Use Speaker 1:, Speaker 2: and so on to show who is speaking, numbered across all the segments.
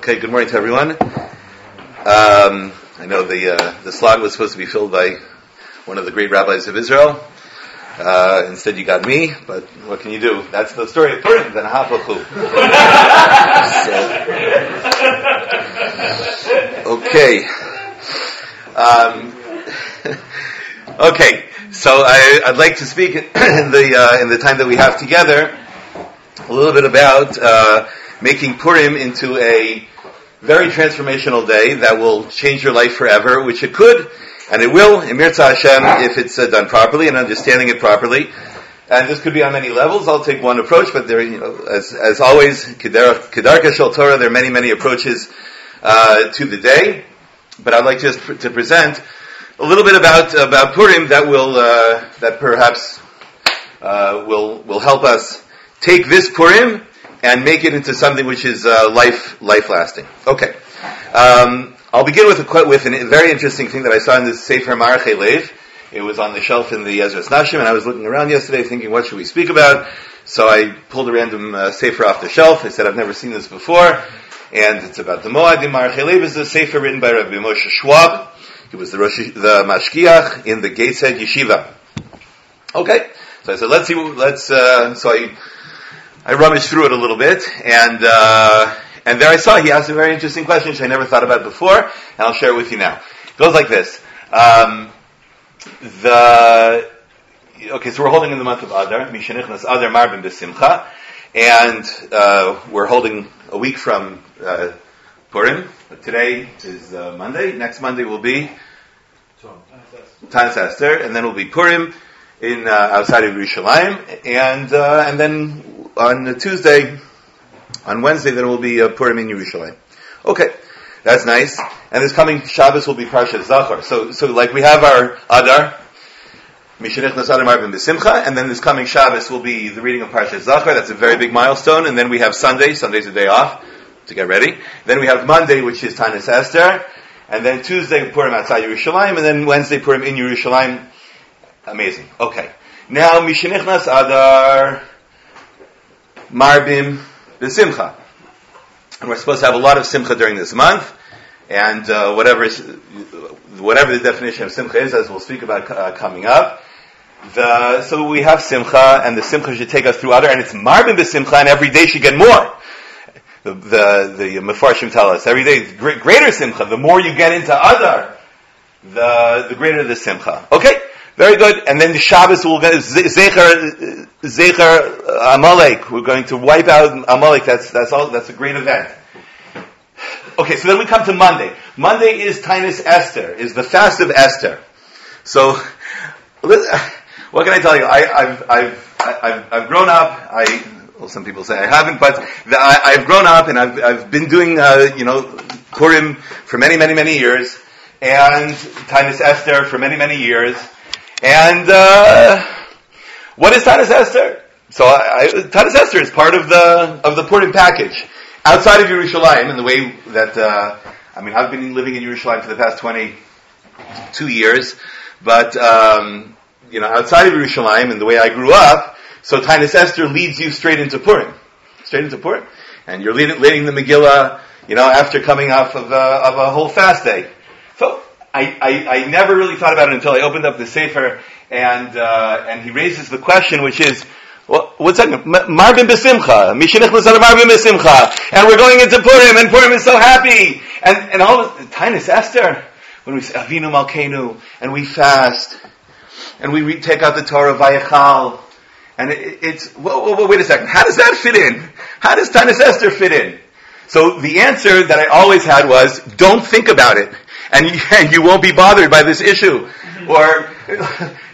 Speaker 1: Okay, good morning to everyone. Um, I know the uh, the slot was supposed to be filled by one of the great rabbis of Israel. Uh, instead, you got me, but what can you do? That's the story of Purim, then Hapachu. so, okay. Um, okay, so I, would like to speak in the uh, in the time that we have together a little bit about uh, making Purim into a very transformational day that will change your life forever, which it could, and it will, in Mirza Hashem, if it's uh, done properly and understanding it properly. And this could be on many levels. I'll take one approach, but there, you know, as, as always, Kedarka Shal Torah, there are many, many approaches uh, to the day. But I'd like just to present a little bit about about Purim that will uh, that perhaps uh, will will help us take this Purim and make it into something which is uh, life life lasting. Okay, um, I'll begin with a quote with a very interesting thing that I saw in this Sefer Marachei Lev. It was on the shelf in the Ezras Nashim, and I was looking around yesterday thinking, what should we speak about? So I pulled a random uh, Sefer off the shelf. I said, I've never seen this before, and it's about the Moadim. Marachei Lev is a Sefer written by Rabbi Moshe Schwab. He was the, Rosh, the Mashgiach in the Gateshead Yeshiva. Okay, so I said, let's see, let's, uh, so I I rummaged through it a little bit, and uh, and there I saw he asked a very interesting question which I never thought about before, and I'll share it with you now. It goes like this: um, the okay, so we're holding in the month of Adar, Mishanichnas Adar Marbin B'Simcha, and uh, we're holding a week from uh, Purim. Today is uh, Monday. Next Monday will be Tanis Esther, and then will be Purim in uh, outside of Yerushalayim, and uh, and then on Tuesday, on Wednesday, then will be uh, Purim in Yerushalayim. Okay, that's nice. And this coming Shabbos will be Parshat Zachor. So, so like we have our Adar, Mishanich Nasadar Marvin B'Simcha, and then this coming Shabbos will be the reading of Parshat Zachor. That's a very big milestone. And then we have Sunday. Sunday's a day off to get ready. Then we have Monday, which is Tanis Esther. And then Tuesday, Purim outside Yerushalayim. And then Wednesday, Purim in Yerushalayim. Amazing. Okay. Now, Mishanichnas Adar, Marbim B'Simcha. And we're supposed to have a lot of Simcha during this month, and uh, whatever is, whatever the definition of Simcha is, as we'll speak about uh, coming up. The, so we have Simcha, and the Simcha should take us through Adar, and it's Marbim B'Simcha, and every day should get more. The, the, the Mefarshim tell us, every day greater Simcha, the more you get into Adar, the, the greater the Simcha. Okay? Very good. And then the Shabbos will get Zecher, Zecher Amalek. We're going to wipe out Amalek. That's, that's all, that's a great event. Okay, so then we come to Monday. Monday is Tainus Esther, is the fast of Esther. So, what can I tell you? I, have I've, I've, I've grown up, I, well, some people say I haven't, but the, I, have grown up and I've, I've been doing, uh, you know, Purim for many, many, many years, and Tainus Esther for many, many years, and uh, what is Tanis Esther? So I, I, Esther is part of the of the Purim package outside of Yerushalayim in the way that uh, I mean I've been living in Yerushalayim for the past twenty two years, but um, you know outside of Yerushalayim and the way I grew up, so Tanis Esther leads you straight into Purim, straight into Purim, and you're leading, leading the Megillah, you know, after coming off of a, of a whole fast day. I, I, I, never really thought about it until I opened up the Sefer and, uh, and he raises the question, which is, what's that? Marvin Besimcha. Mishinich Marvin Besimcha. And we're going into Purim, and Purim is so happy. And, and all of Tainus Esther, when we say Avinu Malkeinu, and we fast, and we re- take out the Torah Vayachal, and it, it's, whoa, whoa, whoa, wait a second. How does that fit in? How does Tainus Esther fit in? So the answer that I always had was, don't think about it and you, and you won't be bothered by this issue. Or,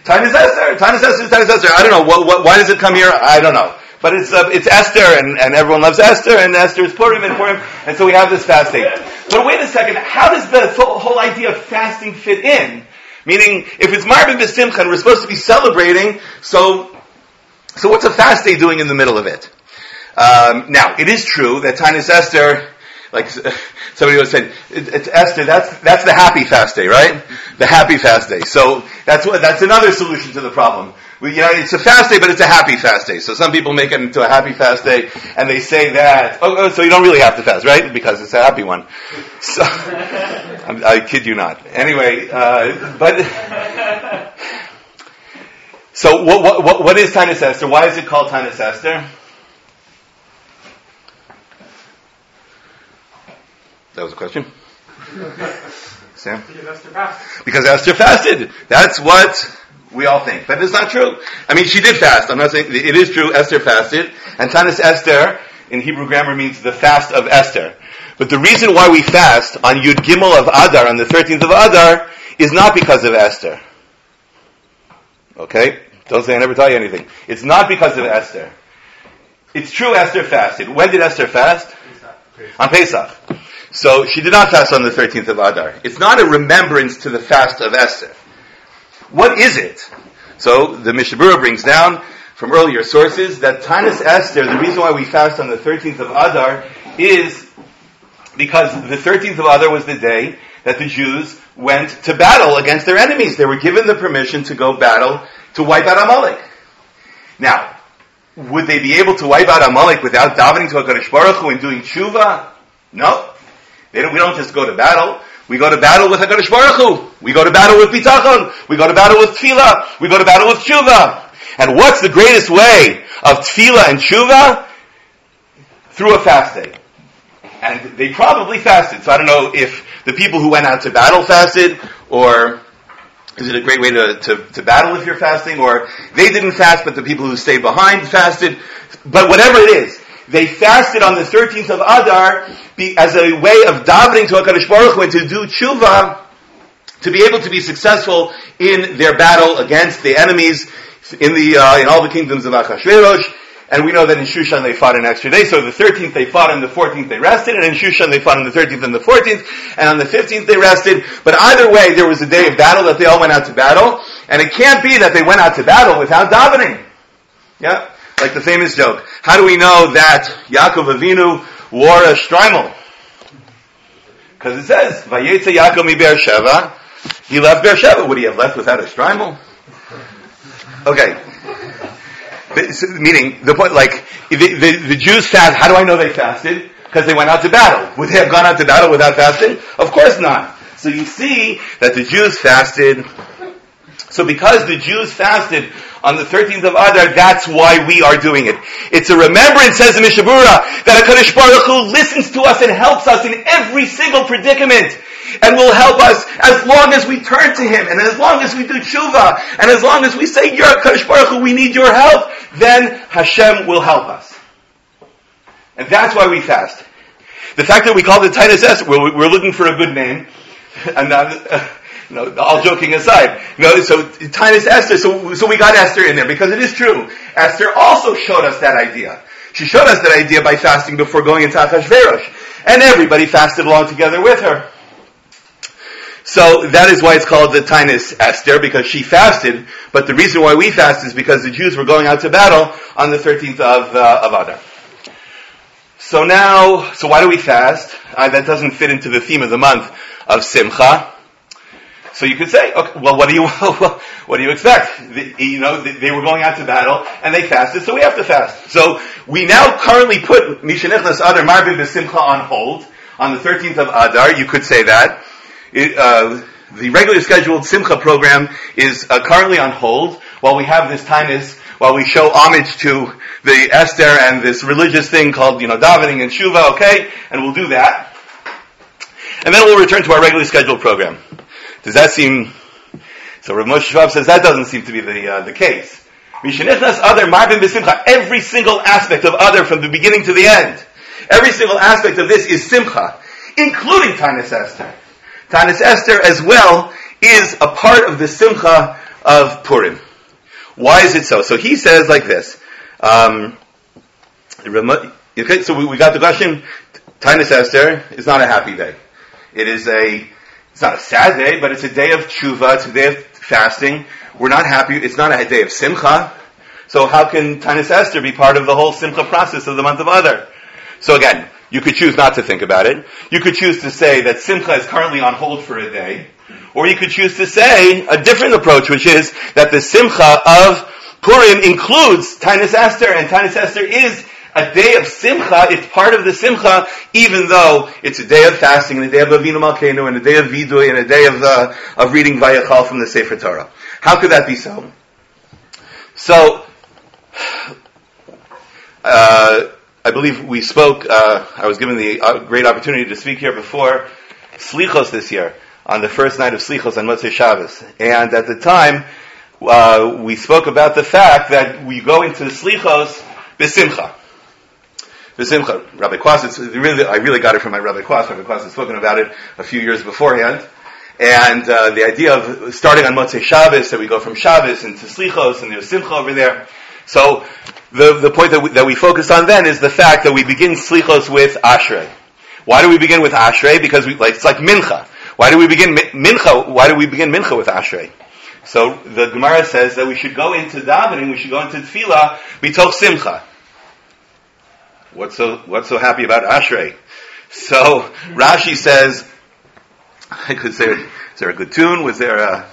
Speaker 1: Tainus Esther, Tainus Esther, Tainus Esther. I don't know, what, what, why does it come here? I don't know. But it's, uh, it's Esther, and, and everyone loves Esther, and Esther is Purim and Purim, and so we have this fasting. But wait a second, how does the whole idea of fasting fit in? Meaning, if it's Marbin B'Simcha, and we're supposed to be celebrating, so, so what's a fast day doing in the middle of it? Um, now, it is true that Tainus Esther like somebody was saying, it's Esther. That's that's the happy fast day, right? The happy fast day. So that's what that's another solution to the problem. We, you know, it's a fast day, but it's a happy fast day. So some people make it into a happy fast day, and they say that. Oh, oh so you don't really have to fast, right? Because it's a happy one. So i kid you not. Anyway, uh, but. So what, what, what is Tainus Esther? Why is it called Tainus Esther? That was a question. Sam? Because Esther fasted. Because Esther fasted. That's what we all think. But it's not true. I mean, she did fast. I'm not saying, it is true, Esther fasted. And Tanis Esther, in Hebrew grammar, means the fast of Esther. But the reason why we fast on Yud Gimel of Adar, on the 13th of Adar, is not because of Esther. Okay? Don't say I never tell you anything. It's not because of Esther. It's true Esther fasted. When did Esther fast? Pesach. On Pesach. So she did not fast on the 13th of Adar. It's not a remembrance to the fast of Esther. What is it? So the Mishnah Berurah brings down from earlier sources that Tanis Esther, the reason why we fast on the 13th of Adar is because the 13th of Adar was the day that the Jews went to battle against their enemies. They were given the permission to go battle to wipe out Amalek. Now, would they be able to wipe out Amalek without davening to HaKadosh Baruch Hu and doing tshuva? No. Don't, we don't just go to battle. We go to battle with HaKadosh Baruch Hu. We go to battle with Bitachon. We go to battle with Tefillah. We go to battle with Tshuva. And what's the greatest way of Tefillah and Tshuva? Through a fast day. And they probably fasted. So I don't know if the people who went out to battle fasted, or is it a great way to, to, to battle if you're fasting, or they didn't fast, but the people who stayed behind fasted. But whatever it is, they fasted on the 13th of Adar as a way of davening to HaKadosh Baruch Hu and to do tshuva to be able to be successful in their battle against the enemies in the uh, in all the kingdoms of Achashverosh. And we know that in Shushan they fought an extra day. So the 13th they fought and the 14th they rested. And in Shushan they fought on the 13th and the 14th. And on the 15th they rested. But either way, there was a day of battle that they all went out to battle. And it can't be that they went out to battle without davening. Yeah? Like the famous joke. How do we know that Yaakov Avinu wore a shtreimel? Because it says, Vayetze Yaakov mi Sheva. He left Beersheba. Would he have left without a shtreimel? Okay. Meaning, the point, like, the, the, the Jews fast, how do I know they fasted? Because they went out to battle. Would they have gone out to battle without fasting? Of course not. So you see that the Jews fasted. So because the Jews fasted on the 13th of Adar, that's why we are doing it. It's a remembrance, says the Mishnah Berurah, that HaKadosh Baruch Hu listens to us and helps us in every single predicament and will help us as long as we turn to Him, and as long as we do tshuva, and as long as we say, You're Kadosh Baruch Hu, we need your help, then Hashem will help us. And that's why we fast. The fact that we call it Tainus Es, we're, we're looking for a good name, and not, uh, no, all joking aside. No, so Tainus Esther, so, so we got Esther in there because it is true. Esther also showed us that idea. She showed us that idea by fasting before going into Achashverosh. And everybody fasted along together with her. So that is why it's called the Tainus Esther, because she fasted, but the reason why we fast is because the Jews were going out to battle on the 13th of, uh, of Adar. So now, so why do we fast? Uh, that doesn't fit into the theme of the month of Simcha. So you could say, okay, well, what do you what do you expect? The, you know, they were going out to battle and they fasted, so we have to fast. So we now currently put Mishanichnas Adar Marbin Simcha on hold on the 13th of Adar. You could say that. It, uh, the regularly scheduled Simcha program is uh, currently on hold while we have this Tainus, while we show homage to the Esther and this religious thing called, you know, davening and Shuva, okay? And we'll do that. And then we'll return to our regularly scheduled program. Does that seem? So Rav Moshe Schwab says that doesn't seem to be the uh, the case. Mishenichnas Adar marbin b'simcha. Every single aspect of Adar from the beginning to the end. Every single aspect of this is simcha, including Tanis Esther. Tanis Esther as well is a part of the simcha of Purim. Why is it so? So he says like this. Um, okay, so we, we got the question. Tanis Esther is not a happy day. It is a it's not a sad day, but it's a day of tshuva, it's a day of fasting. We're not happy, it's not a day of simcha. So how can Tanis Esther be part of the whole simcha process of the month of Adar? So again, You could choose not to think about it. You could choose to say that Simcha is currently on hold for a day. Or you could choose to say a different approach, which is that the Simcha of Purim includes Tainus Esther, and Tainus Esther is a day of Simcha. It's part of the Simcha, even though it's a day of fasting, and a day of Avinu Malkeinu, and a day of Vidui, and a day of, uh, of reading Vayachal from the Sefer Torah. How could that be so? So, uh, I believe we spoke, uh, I was given the uh, great opportunity to speak here before Slichos this year, on the first night of Slichos on Motzei Shabbos. And at the time, uh, we spoke about the fact that we go into Slichos Besimcha. Besimcha. Rabbi Quas, really, I really got it from my Rabbi Quas. Rabbi Quas had spoken about it a few years beforehand. And uh, the idea of starting on Motzei Shabbos, that we go from Shabbos into Slichos, and there's Simcha over there. So the, the point that we, that we focused on then is the fact that we begin Slichos with Ashrei. Why do we begin with Ashrei? Because we, like, it's like Mincha. Why do we begin Mincha? Why do we begin Mincha with Ashrei? So the Gemara says that we should go into davening, we should go into tefillah, bitoch simcha. What's so, what's so happy about Ashrei? So Rashi says, I could say, is there a good tune? Was there a,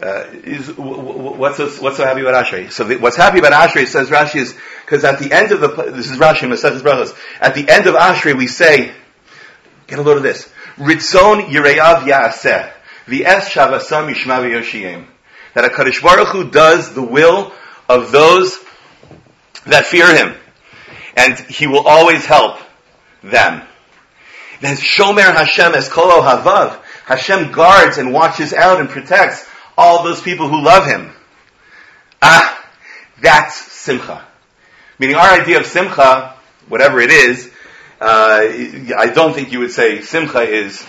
Speaker 1: uh, is, what's so, what's so happy about Ashrei? So the, what's happy about Ashrei says Rashi is because at the end of the this is Rashi Maseches Brachos. At the end of Ashrei we say, get a load of this. Ritzon Yireyav Yaaseh. The Es Shavasam Yishma Yoshiyim that a HaKadosh Baruch Hu does the will of those that fear Him. And He will always help them. Then Shomer Hashem es kolo havav. Hashem guards and watches out and protects all those people who love Him. Ah, that's Simcha. Meaning our idea of Simcha, whatever it is, uh, I don't think you would say Simcha is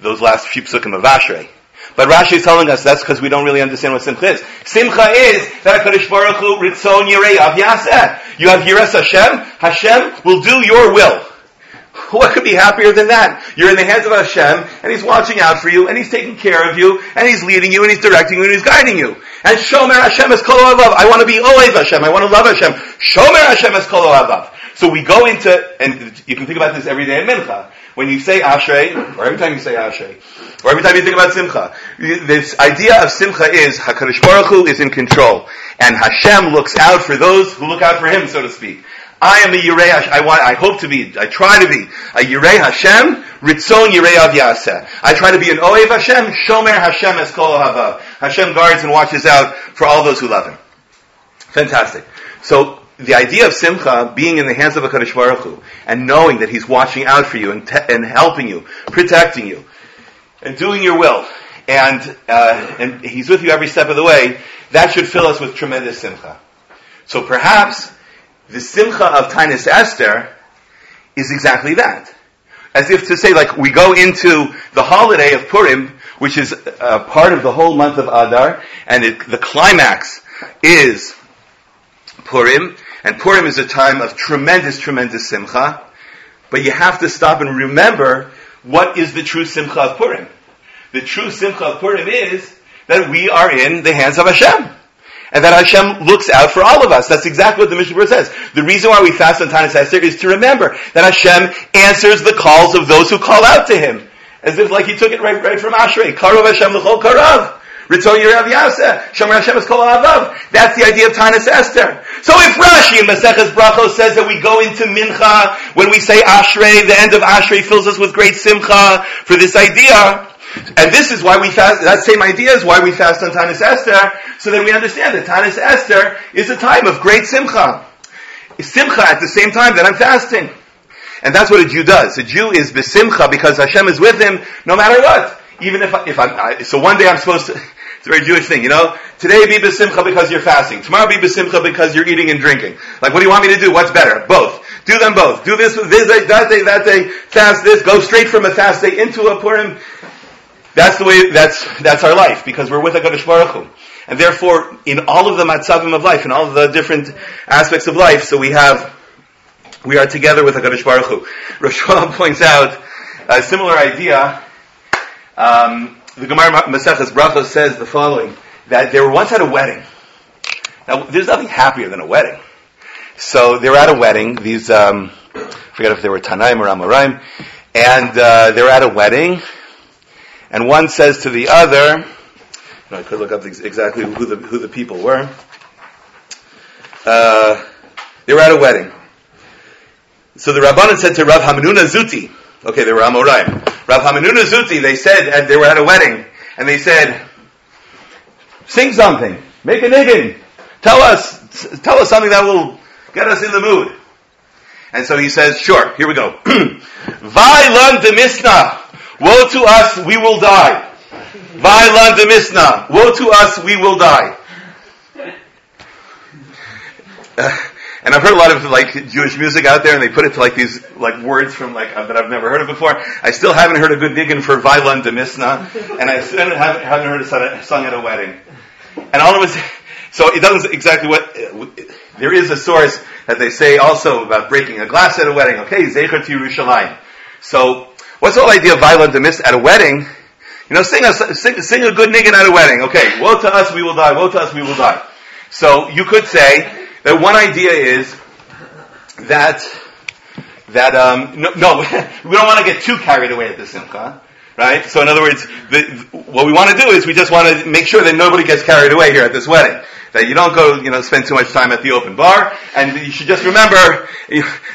Speaker 1: those last few psukim of Ashrei. But Rashi is telling us that's because we don't really understand what Simcha is. Simcha is that HaKadosh Baruch Hu Ritzon Yirei Av Yaseh. You have Yiras Hashem. Hashem will do your will. What could be happier than that? You're in the hands of Hashem, and He's watching out for you, and He's taking care of you, and He's leading you, and He's directing you, and He's guiding you. And Shomer Hashem is Kol Avav. I want to be Oev Hashem. I want to love Hashem. Shomer Hashem is Kol Avav. So we go into, and you can think about this every day in Mincha. When you say Ashrei, or every time you say Ashrei, or every time you think about Simcha, this idea of Simcha is Hakadosh Baruch Hu is in control, and Hashem looks out for those who look out for Him, so to speak. I am a Yirei I want, I hope to be, I try to be a Yirei Hashem, Ritzon Yirei Av Yaseh. I try to be an Oev Hashem, Shomer Hashem Es Kol Havav. Hashem guards and watches out for all those who love Him. Fantastic. So, the idea of simcha being in the hands of a Kadosh Baruch Hu, and knowing that He's watching out for you and, te- and helping you, protecting you, and doing your will, and uh, and He's with you every step of the way, that should fill us with tremendous simcha. So perhaps the simcha of Tainus Esther is exactly that. As if to say, like, we go into the holiday of Purim, which is uh, part of the whole month of Adar, and it, the climax is Purim, and Purim is a time of tremendous, tremendous simcha. But you have to stop and remember what is the true simcha of Purim. The true simcha of Purim is that we are in the hands of Hashem. And that Hashem looks out for all of us. That's exactly what the Mishnah says. The reason why we fast on Tanis Esther is to remember that Hashem answers the calls of those who call out to Him. As if like He took it right, right from Ashrei. Karav Hashem l'chol karav. Ritzon Yaseh. Shomer Hashem is. That's the idea of Tanis Esther. So if Rashi in Maseches Brachos says that we go into Mincha when we say Ashrei, the end of Ashrei fills us with great simcha for this idea, and this is why we fast, that same idea is why we fast on Tanis Esther, so that we understand that Tanis Esther is a time of great simcha. Simcha at the same time that I'm fasting. And that's what a Jew does. A Jew is besimcha because Hashem is with him no matter what. Even if, I, if I'm, I, so one day I'm supposed to, it's a very Jewish thing, you know? Today be besimcha because you're fasting. Tomorrow be besimcha because you're eating and drinking. Like, what do you want me to do? What's better? Both. Do them both. Do this, this day, that day, that day, fast this, go straight from a fast day into a Purim. That's the way, that's, that's our life, because we're with a Kadosh Baruch Hu. And therefore, in all of the matzavim of life, in all of the different aspects of life, so we have, we are together with a Kadosh Baruch Hu. Rosh points out a similar idea, um, the Gemara Maseches Brachos says the following, that they were once at a wedding. Now, there's nothing happier than a wedding. So they were at a wedding, these um, I forget if they were Tanaim or Amoraim, and uh, they're at a wedding, and one says to the other, you know, I could look up exactly who the, who the people were. Uh, they were at a wedding. So the Rabbanan said to Rav Hamanuna Zuti, okay, they were Amoraim. Rav Hamanuna Zuti, they said, and they were at a wedding, and they said, sing something, make a niggin, tell us, tell us something that will get us in the mood. And so he says, sure, here we go. Vailan demisna, woe to us, we will die. Vailan demisna, woe to us, we will die. Uh, and I've heard a lot of like Jewish music out there, and they put it to like these like words from like uh, that I've never heard of before. I still haven't heard a good niggin for Vailan Demisna, and I still haven't, haven't heard it sung at a wedding. And all of us, so it doesn't exactly what there is a source that they say also about breaking a glass at a wedding. Okay, Zecher to Yerushalayim. So what's the whole idea of Vailan Demisna at a wedding? You know, sing a, sing, sing a good niggin at a wedding. Okay, woe to us, we will die. Woe to us, we will die. So you could say that one idea is that that um, no, no we don't want to get too carried away at the simcha, right? So in other words, the, what we want to do is we just want to make sure that nobody gets carried away here at this wedding. That you don't go, you know, spend too much time at the open bar, and you should just remember,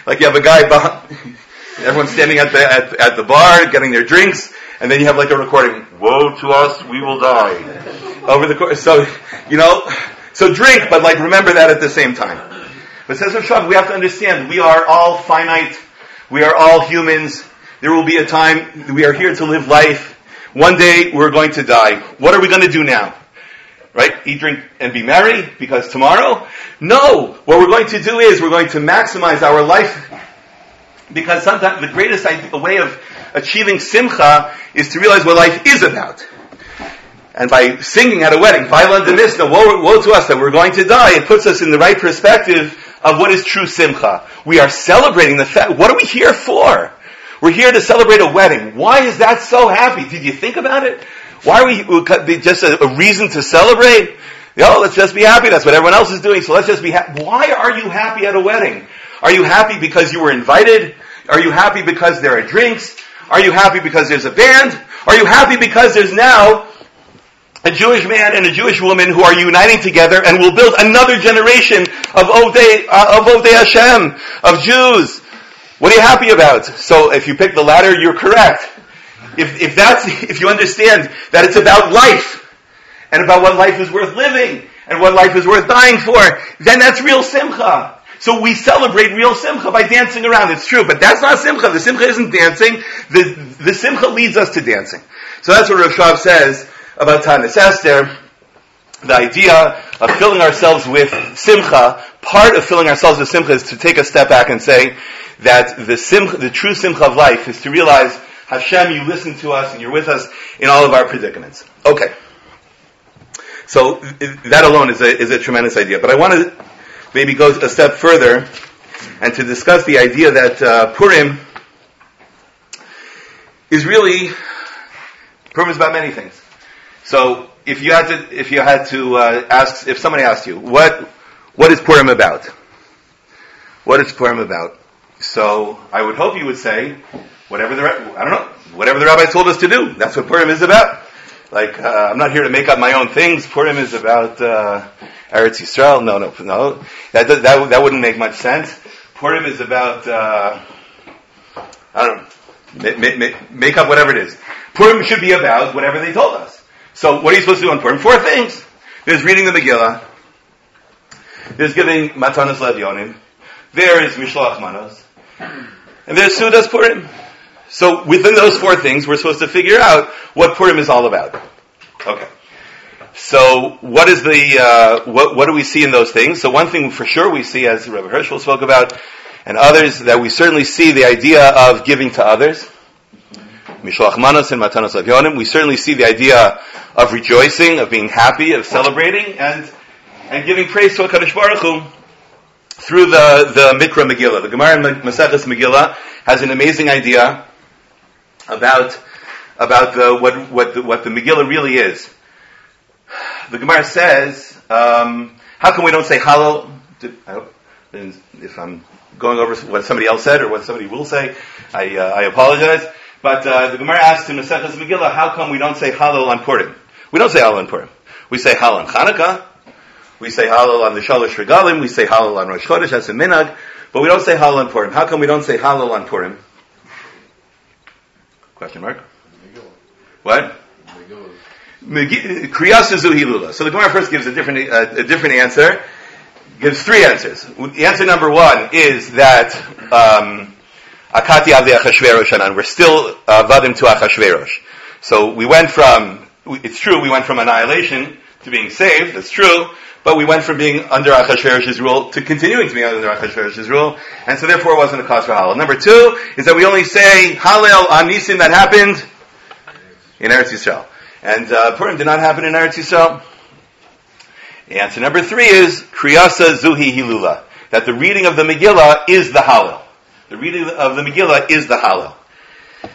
Speaker 1: like you have a guy, behind, everyone's standing at the at, at the bar getting their drinks, and then you have like a recording. Woe to us, we will die. Over the course, so you know, so drink, but like remember that at the same time. But says Rav we have to understand we are all finite. We are all humans. There will be a time we are here to live life. One day we're going to die. What are we going to do now? Right? Eat, drink, and be merry because tomorrow? No! What we're going to do is we're going to maximize our life because sometimes the greatest way of achieving simcha is to realize what life is about. And by singing at a wedding, Vailan Demisna, woe, woe to us that we're going to die, it puts us in the right perspective of what is true simcha. We are celebrating the fact, what are we here for? We're here to celebrate a wedding. Why is that so happy? Did you think about it? Why are we, just a, a reason to celebrate? Oh, let's just be happy. That's what everyone else is doing. So let's just be happy. Why are you happy at a wedding? Are you happy because you were invited? Are you happy because there are drinks? Are you happy because there's a band? Are you happy because there's now a Jewish man and a Jewish woman who are uniting together and will build another generation of Ovdei, uh, of Ovdei Hashem, of Jews. What are you happy about? So if you pick the latter, you're correct. If, if that's, if you understand that it's about life, and about what life is worth living, and what life is worth dying for, then that's real simcha. So we celebrate real simcha by dancing around. It's true, but that's not simcha. The simcha isn't dancing. The, the simcha leads us to dancing. So that's what Rav Schwab says about Tanis Esther, the idea of filling ourselves with simcha, part of filling ourselves with simcha is to take a step back and say that the simcha, the true simcha of life is to realize Hashem, you listen to us and you're with us in all of our predicaments. Okay. So that alone is a, is a tremendous idea. But I want to maybe go a step further and to discuss the idea that uh, Purim is really Purim is about many things. So if you had to, if you had to uh, ask, if somebody asked you, what, what is Purim about? What is Purim about? So I would hope you would say, whatever the, I don't know, whatever the rabbi told us to do. That's what Purim is about. Like, uh, I'm not here to make up my own things. Purim is about, uh, Eretz Yisrael. No, no, no. That, that, that wouldn't make much sense. Purim is about, uh, I don't know, make, make, make up whatever it is. Purim should be about whatever they told us. So what are you supposed to do on Purim? Four things. There's reading the Megillah. There's giving Matanas Ledionim. There is Mishloach Manos. And there's Sudas Purim. So within those four things, we're supposed to figure out what Purim is all about. Okay. So what is the, uh, what, what do we see in those things? So one thing for sure we see, as Rabbi Herschel spoke about, and others, that we certainly see the idea of giving to others. Mishloach and Matanos Ledionim. We certainly see the idea of rejoicing, of being happy, of celebrating, and and giving praise to HaKadosh Baruch Hu through the, the Mikra Megillah. The Gemara in Maseches Megillah has an amazing idea about, about the, what, what, the, what the Megillah really is. The Gemara says, um, how come we don't say and if I'm going over what somebody else said or what somebody will say, I, uh, I apologize. But uh, the Gemara asks in Maseches Megillah, how come we don't say Hallel on Purim? We don't say Hallel on Purim. We say Hallel on Hanukkah. We say Hallel on the Shalosh Regalim. We say Hallel on Rosh Chodesh. That's a minhag. But we don't say Hallel on Purim. How come we don't say Hallel on Purim? Question mark? What? Kriyasa Zuhilula. So the Gemara first gives a different, uh, a different answer. Gives three answers. The Answer number one is that um, Akati Achashverosh Anan. We're still uh, vadim to Achashverosh. So we went from, it's true, we went from annihilation to being saved. That's true. But we went from being under Achashverosh's rule to continuing to be under Achashverosh's rule, and so therefore it wasn't a cause for. Number two is that we only say Hallel on Nisim that happened in Eretz Yisrael. And uh, Purim did not happen in Eretz Yisrael. Answer number three is Kriyasa Zuhi Hilula. That the reading of the Megillah is the Hallel. The reading of the Megillah is the Hallel.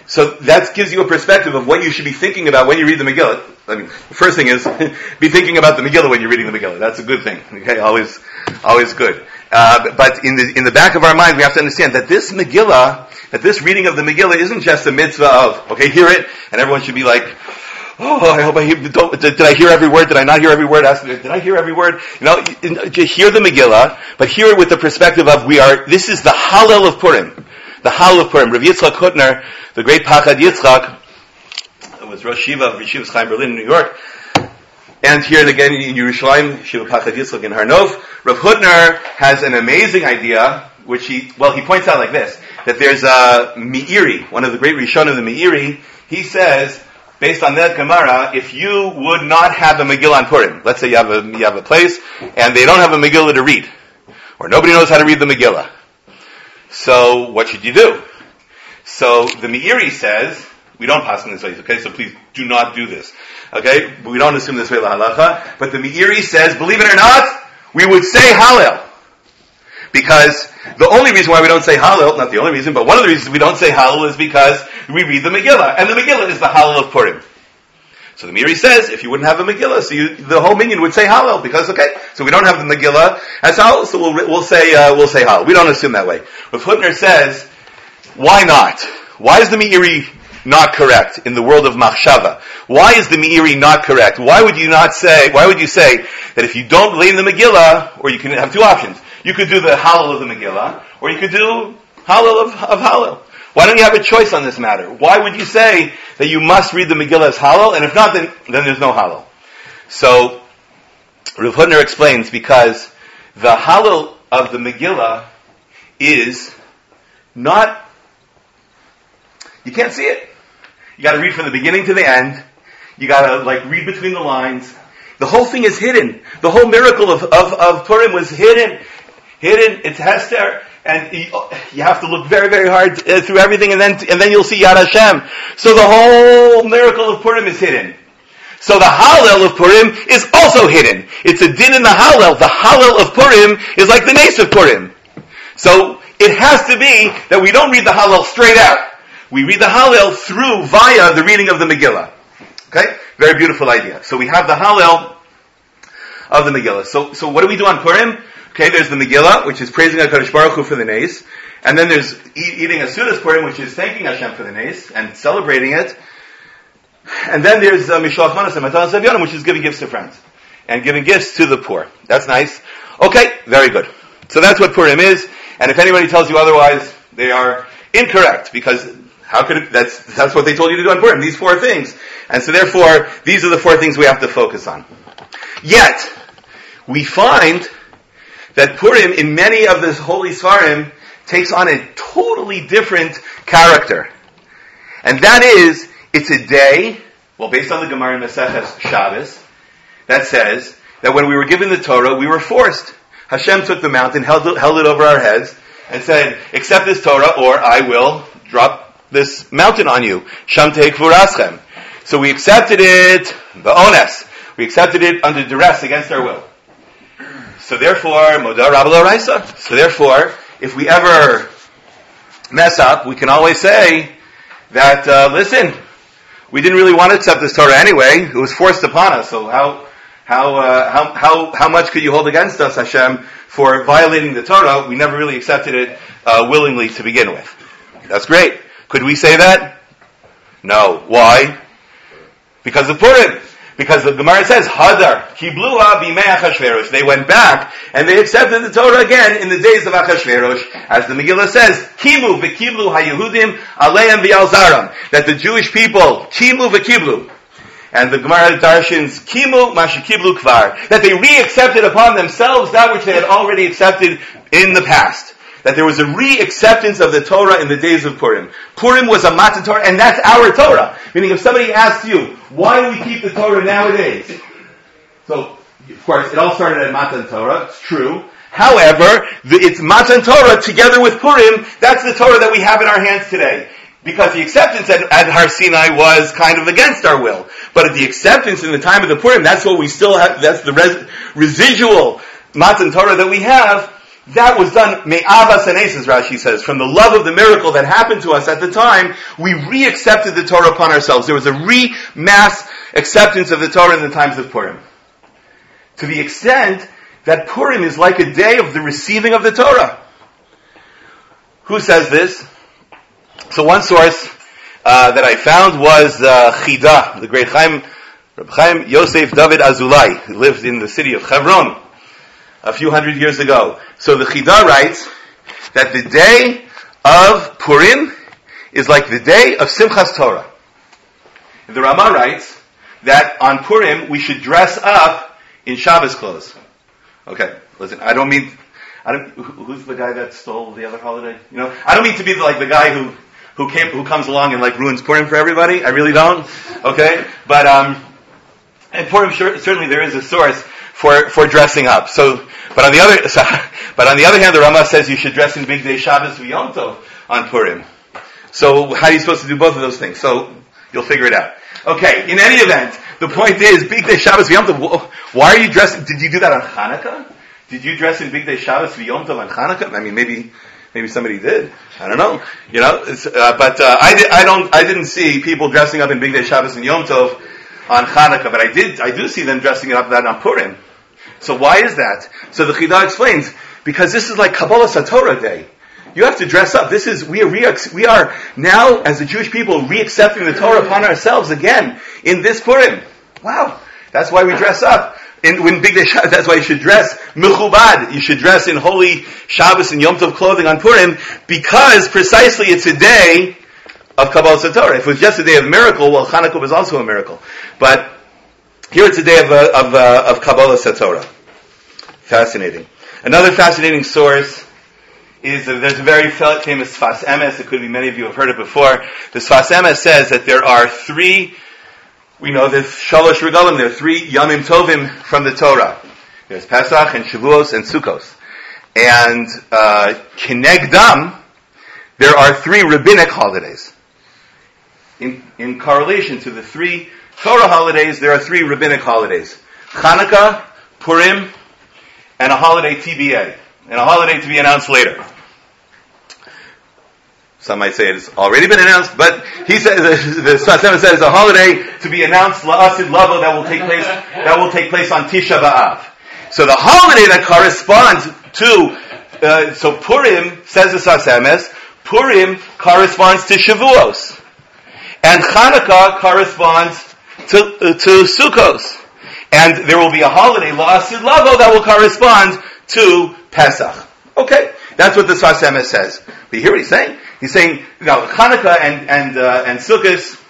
Speaker 1: So that gives you a perspective of what you should be thinking about when you read the Megillah. I mean, the first thing is be thinking about the Megillah when you're reading the Megillah. That's a good thing. Okay, always, always good. Uh, but in the in the back of our mind, we have to understand that this Megillah, that this reading of the Megillah, isn't just a mitzvah of okay, hear it, and everyone should be like, oh, I hope I hear, did, did, I hear every word? Did I not hear every word? Ask, did I hear every word? You know, just hear the Megillah, but hear it with the perspective of we are, this is the Hallel of Purim. The Hallel of Purim. Rav Yitzchak Hutner, the great Pachad Yitzchak, was Rosh Yeshiva of Yeshivas Chaim Berlin in New York, and here again in Yerushalayim, Shiva Pachad Yitzchak in Har Nof, Rav Hutner has an amazing idea, which he, well, he points out like this, that there's a Meiri, one of the great Rishon of the Meiri, he says, based on that Gemara, if you would not have a Megillah on Purim, let's say you have a, you have a place, and they don't have a Megillah to read, or nobody knows how to read the Megillah. So, what should you do? So, the Meiri says, we don't pass in this way, okay? So please do not do this. Okay? We don't assume this way la halacha. But the Meiri says, believe it or not, we would say Hallel. Because the only reason why we don't say Hallel, not the only reason, but one of the reasons we don't say Hallel is because we read the Megillah. And the Megillah is the Hallel of Purim. So the Meiri says, if you wouldn't have a Megillah, so you, the whole minyan would say Hallel, because okay, so we don't have the Megillah as Hallel, so we'll, we'll say, uh, we'll say Hallel. We don't assume that way. But Hutner says, why not? Why is the Meiri not correct in the world of Machshava? Why is the Meiri not correct? Why would you not say, why would you say that if you don't blame the Megillah, or you can have two options, you could do the Hallel of the Megillah, or you could do Hallel of, of Hallel. Why don't you have a choice on this matter? Why would you say that you must read the Megillah as Hallel, and if not, then, then there's no Hallel? So, Rav Hutner explains because the Hallel of the Megillah is not, you can't see it. You gotta read from the beginning to the end. You gotta like read between the lines. The whole thing is hidden. The whole miracle of, of, of Purim was hidden. Hidden, it's Hester, and you have to look very, very hard uh, through everything, and then, and then you'll see Yad Hashem. So the whole miracle of Purim is hidden. So the Hallel of Purim is also hidden. It's a din in the Hallel. The Hallel of Purim is like the Nace of Purim. So it has to be that we don't read the Hallel straight out. We read the Hallel through, via the reading of the Megillah. Okay? Very beautiful idea. So we have the Hallel of the Megillah. So, so what do we do on Purim? Okay, there's the Megillah, which is praising HaKadosh Baruch Hu for the Nace. And then there's eat, eating a Sudas Purim, which is thanking Hashem for the Nace and celebrating it. And then there's uh, Mishloach Manas and Matan Savyonim, which is giving gifts to friends. And giving gifts to the poor. That's nice. Okay, very good. So that's what Purim is. And if anybody tells you otherwise, they are incorrect because how could it, that's, that's what they told you to do on Purim, these four things. And so therefore, these are the four things we have to focus on. Yet, we find that Purim in many of the holy Svarim takes on a totally different character. And that is, it's a day, well based on the Gemara Maseches Shabbos, that says that when we were given the Torah, we were forced. Hashem took the mountain, held it, held it over our heads, and said, accept this Torah or I will drop this mountain on you. Kvuraschem. So we accepted it, the ones. We accepted it under duress against our will. So therefore, Modar Rabbi Raisa. So therefore, if we ever mess up, we can always say that, uh, listen, we didn't really want to accept this Torah anyway. It was forced upon us. So how, How, uh, how, how, how much could you hold against us, Hashem, for violating the Torah? We never really accepted it uh, willingly to begin with. That's great. Could we say that? No. Why? Because of Purim. Because the Gemara says, Hadar, Kiblua b'mei Achashverosh. They went back and they accepted the Torah again in the days of Achashverosh. As the Megillah says, Kimu v'kiblu haYehudim aleim v'yalzaram. That the Jewish people, Kimu v'kiblu. And the Gemara darshins, Kimu mashikiblu kvar. That they re-accepted upon themselves that which they had already accepted in the past that there was a re-acceptance of the Torah in the days of Purim. Purim was a Matan Torah, and that's our Torah. Meaning, if somebody asks you, why do we keep the Torah nowadays? So, of course, it all started at Matan Torah. It's true. However, the, it's Matan Torah together with Purim. That's the Torah that we have in our hands today. Because the acceptance at, at Har Sinai was kind of against our will. But the acceptance in the time of the Purim, that's what we still have, that's the res, residual Matan Torah that we have. That was done, me'avas and aces, Rashi says, from the love of the miracle that happened to us at the time, we re-accepted the Torah upon ourselves. There was a re-mass acceptance of the Torah in the times of Purim. To the extent that Purim is like a day of the receiving of the Torah. Who says this? So one source uh, that I found was uh, Chida, the great Chaim, Reb Chaim Yosef David Azulai, who lived in the city of Hebron a few hundred years ago. So the Chida writes that the day of Purim is like the day of Simchas Torah. The Rama writes that on Purim we should dress up in Shabbos clothes. Okay, listen, I don't mean, I don't, who's the guy that stole the other holiday? You know, I don't mean to be like the guy who, who came, who comes along and like ruins Purim for everybody. I really don't. Okay, but um, and Purim certainly there is a source for, for dressing up. So, but on the other, so, but on the other hand, the Rama says you should dress in bigdei Shabbos Yom Tov on Purim. So how are you supposed to do both of those things? So you'll figure it out. Okay, in any event, the point is, bigdei Shabbos Yom Tov, why are you dressing, did you do that on Hanukkah? Did you dress in bigdei Shabbos Yom Tov on Hanukkah? I mean, maybe, maybe somebody did. I don't know. You know, uh, but uh, I, di- I don't, I didn't see people dressing up in Bigdei Shabbos and Yom Tov on Hanukkah, but I did, I do see them dressing up that on Purim. So why is that? So the Chidah explains, because this is like Kabbalah Satorah day. You have to dress up. This is, we are, re- we are now, as the Jewish people, re-accepting the Torah upon ourselves again in this Purim. Wow. That's why we dress up. In, when bigdei that's why you should dress mechubad. You should dress in holy Shabbos and Yom Tov clothing on Purim because precisely it's a day of Kabbalah Satorah. If it was just a day of miracle, well, Hanukkah was also a miracle. But here it's a day of, uh, of, uh, of Kabbalah Satorah. Fascinating. Another fascinating source is uh, there's a very famous Sfas Emes. It could be many of you have heard it before. The Sfas Emes says that there are three. We know there's Shalosh Regalim. There are three Yamim Tovim from the Torah. There's Pesach and Shavuos and Sukkos. And uh, Kinegdam, there are three rabbinic holidays. In, in correlation to the three Torah holidays, there are three rabbinic holidays. Hanukkah, Purim, and a holiday TBA. And a holiday to be announced later. Some might say it's already been announced, but he says the, the says a holiday to be announced la'asid lavo that will take place that will take place on Tisha B'av. So the holiday that corresponds to uh, so Purim says the Sfas Emes, Purim corresponds to Shavuos, and Hanukkah corresponds to uh, to Sukkos, and there will be a holiday la'asid lavo that will correspond to Pesach. Okay, that's what the Sfas Emes says. But you hear what he's saying? He's saying, you know, Hanukkah and, and, uh, and Sukkot,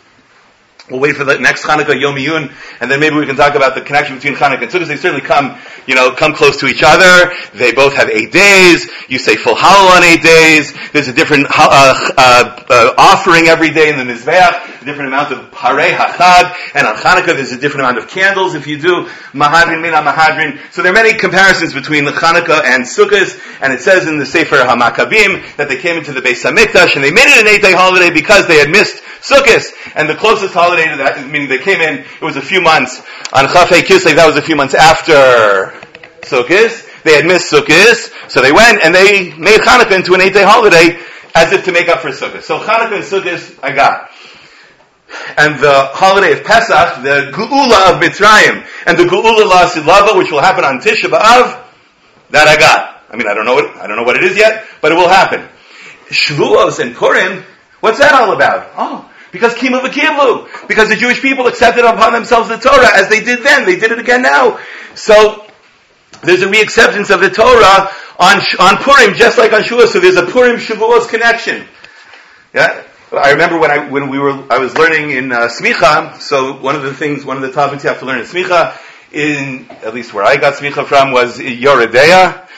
Speaker 1: we'll wait for the next Hanukkah, Yom Yun, and then maybe we can talk about the connection between Hanukkah and Sukkot. They certainly come, you know, come close to each other. They both have eight days. You say full Hallel on eight days. There's a different, uh, uh, uh, offering every day in the Mizbeach, a different amount of Parei HaChag, and on Hanukkah there's a different amount of candles if you do Mahadrin, Mina Mahadrin. So there are many comparisons between the Hanukkah and Sukkot, and it says in the Sefer HaMakkabim that they came into the Beis HaMikdash and they made it an eight day holiday because they had missed Sukkot. And the closest holiday to that, meaning they came in, it was a few months on Chafei Kislev, that was a few months after Sukkot. They had missed Sukkot, so they went and they made Hanukkah into an eight day holiday as if to make up for Sukkot. So Hanukkah and Sukkot, I got. and the holiday of Pesach, the Geula of Mitzrayim, and the Geula La Silava, which will happen on Tisha B'Av, that I got. I mean, I don't know what, I don't know what it is yet, but it will happen. Shavuos and Purim, what's that all about? Oh, because Kimu v'Kivlu, because the Jewish people accepted upon themselves the Torah as they did then, they did it again now. So, there's a reacceptance of the Torah on, on Purim, just like on Shavuos, so there's a Purim Shavuos connection. Yeah? I remember when I, when we were, I was learning in uh, Smicha, so one of the things, one of the topics you have to learn in Smicha, in, at least where I got Smicha from, was Yoreh De'ah,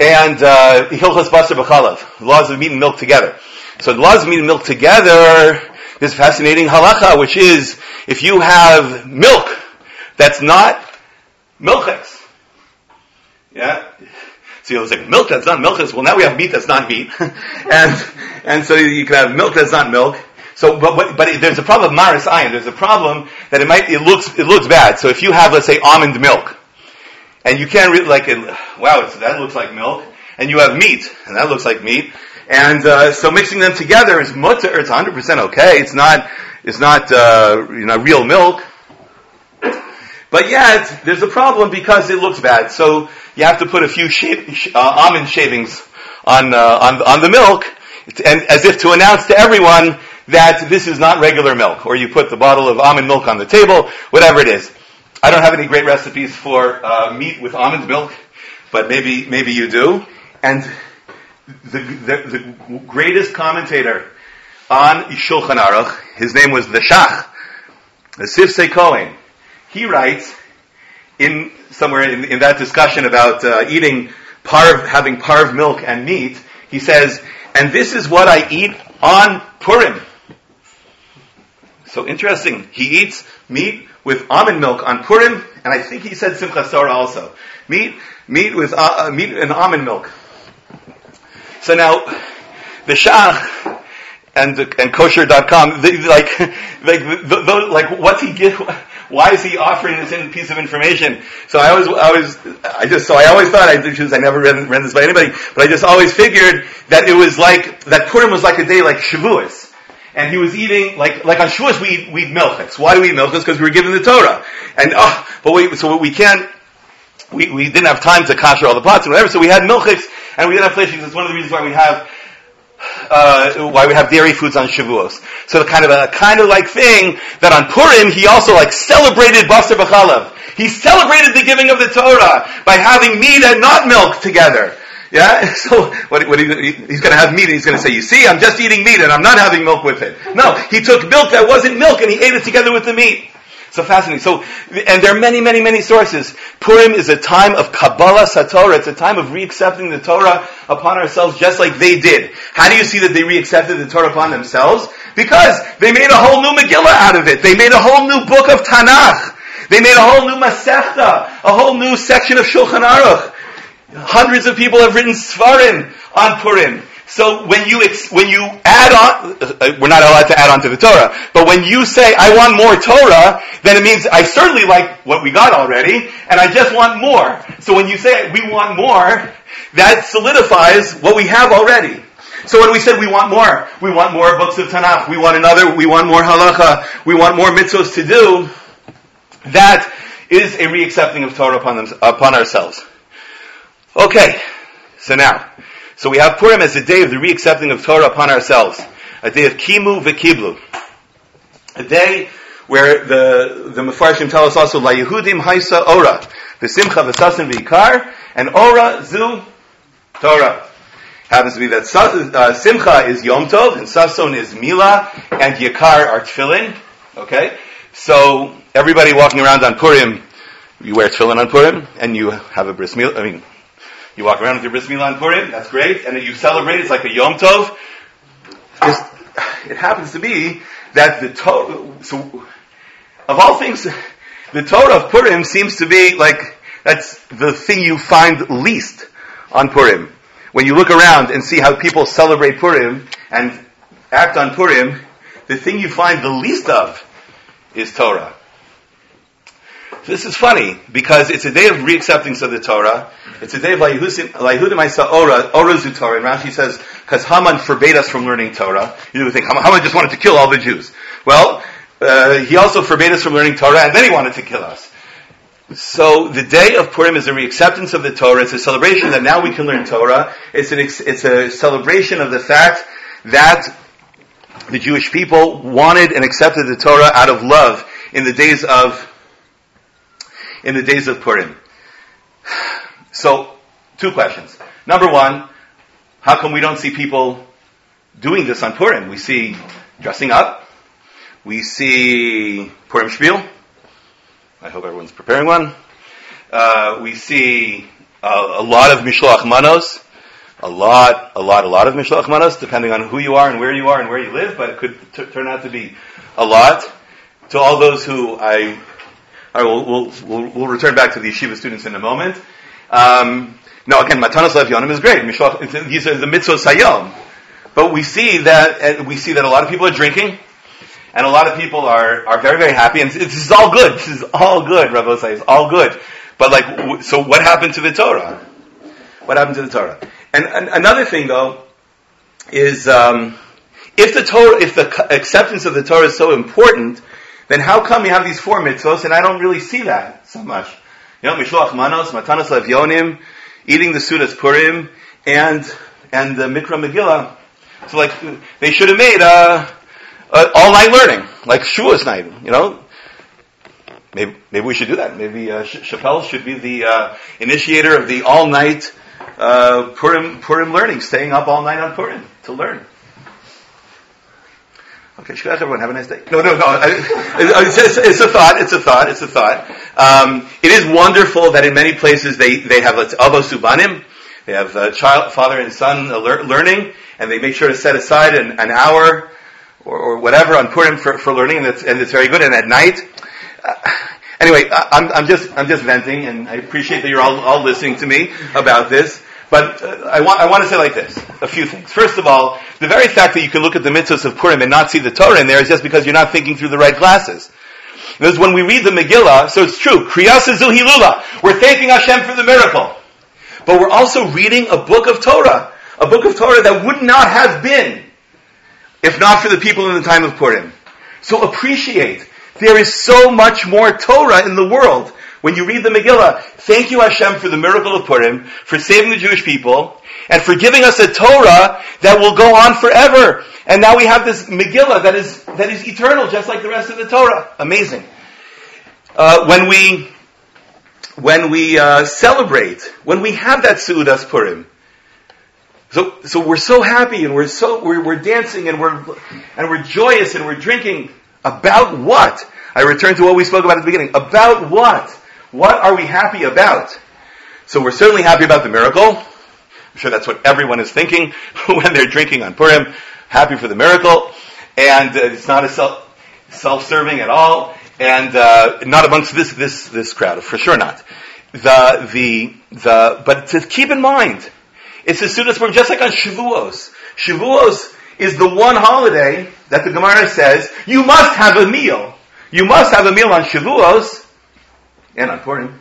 Speaker 1: and uh, Hilchos Basar B'chalav, laws of meat and milk together. So the laws of meat and milk together, this fascinating halacha, which is, if you have milk that's not milchex, yeah, so you'll say, milk that's not milk. Well, now we have meat that's not meat. and, and so you can have milk that's not milk. So, but, but, but there's a problem of maris ayin. There's a problem that it might, it looks, it looks bad. So if you have, let's say, almond milk, and you can't really, like, it, wow, that looks like milk, and you have meat, and that looks like meat, and, uh, so mixing them together is mutar, it's 100% okay. It's not, it's not, uh, you know, real milk. But yet, there's a problem because it looks bad. So you have to put a few uh, almond shavings on, uh, on, on the milk, and as if to announce to everyone that this is not regular milk. Or you put the bottle of almond milk on the table, whatever it is. I don't have any great recipes for uh, meat with almond milk, but maybe maybe you do. And the, the, the greatest commentator on Shulchan Aruch, his name was the Shach, the Sifsei Kohen he writes in somewhere in, in that discussion about uh, eating parv, having parv milk and meat, he says, and this is what I eat on Purim. So interesting. He eats meat with almond milk on Purim, and I think he said Simchas Torah also. Meat, meat with uh, uh, meat and almond milk. So now, the Shach and and kosher.com, they, like, like, the, the, like, what's he give? Why is he offering this in piece of information? So I always, I was, I just, so I always thought, I, I never read, read this by anybody, but I just always figured that it was like, that Purim was like a day like Shavuos. And he was eating, like, like on Shavuos we eat, we eat milchiks. Why do we eat milchiks? Because we were given the Torah. And, oh, but wait, so we can't, we, we didn't have time to kasher all the pots and whatever, so we had milchiks, and we didn't have fleshings. It's one of the reasons why we have uh, why we have dairy foods on Shavuos. So the kind of a kind of like thing that on Purim he also like celebrated Basar B'chalav. He celebrated the giving of the Torah by having meat and not milk together. Yeah? So, what, what he, he's gonna have meat and he's gonna say, you see, I'm just eating meat and I'm not having milk with it. No, he took milk that wasn't milk and he ate it together with the meat. So fascinating. So, and there are many, many, many sources. Purim is a time of Kabbalah Satorah. It's a time of reaccepting the Torah upon ourselves just like they did. How do you see that they reaccepted the Torah upon themselves? Because they made a whole new Megillah out of it. They made a whole new book of Tanakh. They made a whole new Masechta, a whole new section of Shulchan Aruch. Hundreds of people have written sefarim on Purim. So when you when you add on, uh, we're not allowed to add on to the Torah, but when you say I want more Torah, then it means I certainly like what we got already, and I just want more. So when you say we want more, that solidifies what we have already. So when we said we want more, we want more books of Tanakh, we want another, we want more halacha, we want more mitzvos to do, that is a reaccepting of Torah upon, them, upon ourselves. Okay, so now, so we have Purim as a day of the reaccepting of Torah upon ourselves. A day of Kimu v'Kiblu. A day where the, the Mefarshim tell us also, La Yehudim Haisa Ora. The Simcha v'Sason v'Ikar, and Ora Zu Torah. Happens to be that uh, Simcha is Yom Tov, and Sason is Mila, and Yakar are Tefillin. Okay? So, everybody walking around on Purim, you wear tefillin on Purim, and you have a bris milah, I mean, you walk around with your bris milah on Purim, that's great, and you celebrate, it's like a Yom Tov. It's, it happens to be that the Torah, so, of all things, the Torah of Purim seems to be like, that's the thing you find least on Purim. When you look around and see how people celebrate Purim and act on Purim, the thing you find the least of is Torah. This is funny because it's a day of reacceptance of the Torah. It's a day of Layihudim Isa Ora, Ora Torah. And Rashi says, because Haman forbade us from learning Torah. You would think Haman just wanted to kill all the Jews. Well, uh, he also forbade us from learning Torah, and then he wanted to kill us. So the day of Purim is a reacceptance of the Torah. It's a celebration that now we can learn Torah. It's an it's a celebration of the fact that the Jewish people wanted and accepted the Torah out of love in the days of in the days of Purim. So, two questions. Number one, how come we don't see people doing this on Purim? We see dressing up. We see Purim Spiel. I hope everyone's preparing one. Uh, we see uh, a lot of Mishloach Manos. A lot, a lot, a lot of Mishloach Manos, depending on who you are and where you are and where you live, but it could t- turn out to be a lot. To all those who I, I will, we'll, we'll, we'll return back to the yeshiva students in a moment. Um, no, again, Matanas Lev Yonim is great. These are the mitzvahs hayom. But we see that, we see that a lot of people are drinking, and a lot of people are, are very, very happy, and this is all good. This is all good, Rabbi says, all good. But like, so what happened to the Torah? What happened to the Torah? And, and another thing though, is, um, if the Torah, if the acceptance of the Torah is so important, then how come you have these four mitzvahs, and I don't really see that so much? You know, Mishloach Manos, Matanas Levyonim, eating the Sudas Purim, and, and the Mikra Megillah. So like, they should have made, uh, uh, all night learning, like Shavuos night, you know? Maybe, maybe we should do that. Maybe, uh, Chappelle should be the, uh, initiator of the all night, uh, Purim, Purim learning, staying up all night on Purim to learn. Okay, shkach everyone. Have a nice day. No, no, no. It's, it's, it's, a thought. It's a thought. It's a thought. Um, it is wonderful that in many places they they have let's. They have uh, child, father and son learning, and they make sure to set aside an, an hour or, or, whatever on Purim for, for learning, and it's, and it's very good. And at night, uh, anyway, I, am I'm just I'm just venting, and I appreciate that you're all, all listening to me about this. But uh, I, want, I want to say like this, a few things. First of all, the very fact that you can look at the mitzvahs of Purim and not see the Torah in there is just because you're not thinking through the right glasses. Because when we read the Megillah, so it's true, Kriyasa Zuhilula, we're thanking Hashem for the miracle. But we're also reading a book of Torah, a book of Torah that would not have been if not for the people in the time of Purim. So appreciate. There is so much more Torah in the world when you read the Megillah, thank you Hashem for the miracle of Purim, for saving the Jewish people, and for giving us a Torah that will go on forever. And now we have this Megillah that is, that is eternal, just like the rest of the Torah. Amazing. Uh, when we, when we uh, celebrate, when we have that Su'udas Purim, so, so we're so happy and we're so, we're, we're dancing and we're, and we're joyous and we're drinking. About what? I return to what we spoke about at the beginning. About what? What are we happy about? So we're certainly happy about the miracle. I'm sure that's what everyone is thinking when they're drinking on Purim. Happy for the miracle. And uh, it's not a self, self-serving at all. And uh, not amongst this, this, this crowd, for sure not. The, the, the, but to keep in mind, it's a Sudas Purim, just like on Shavuos. Shavuos is the one holiday that the Gemara says, you must have a meal. You must have a meal on Shavuos and on Purim.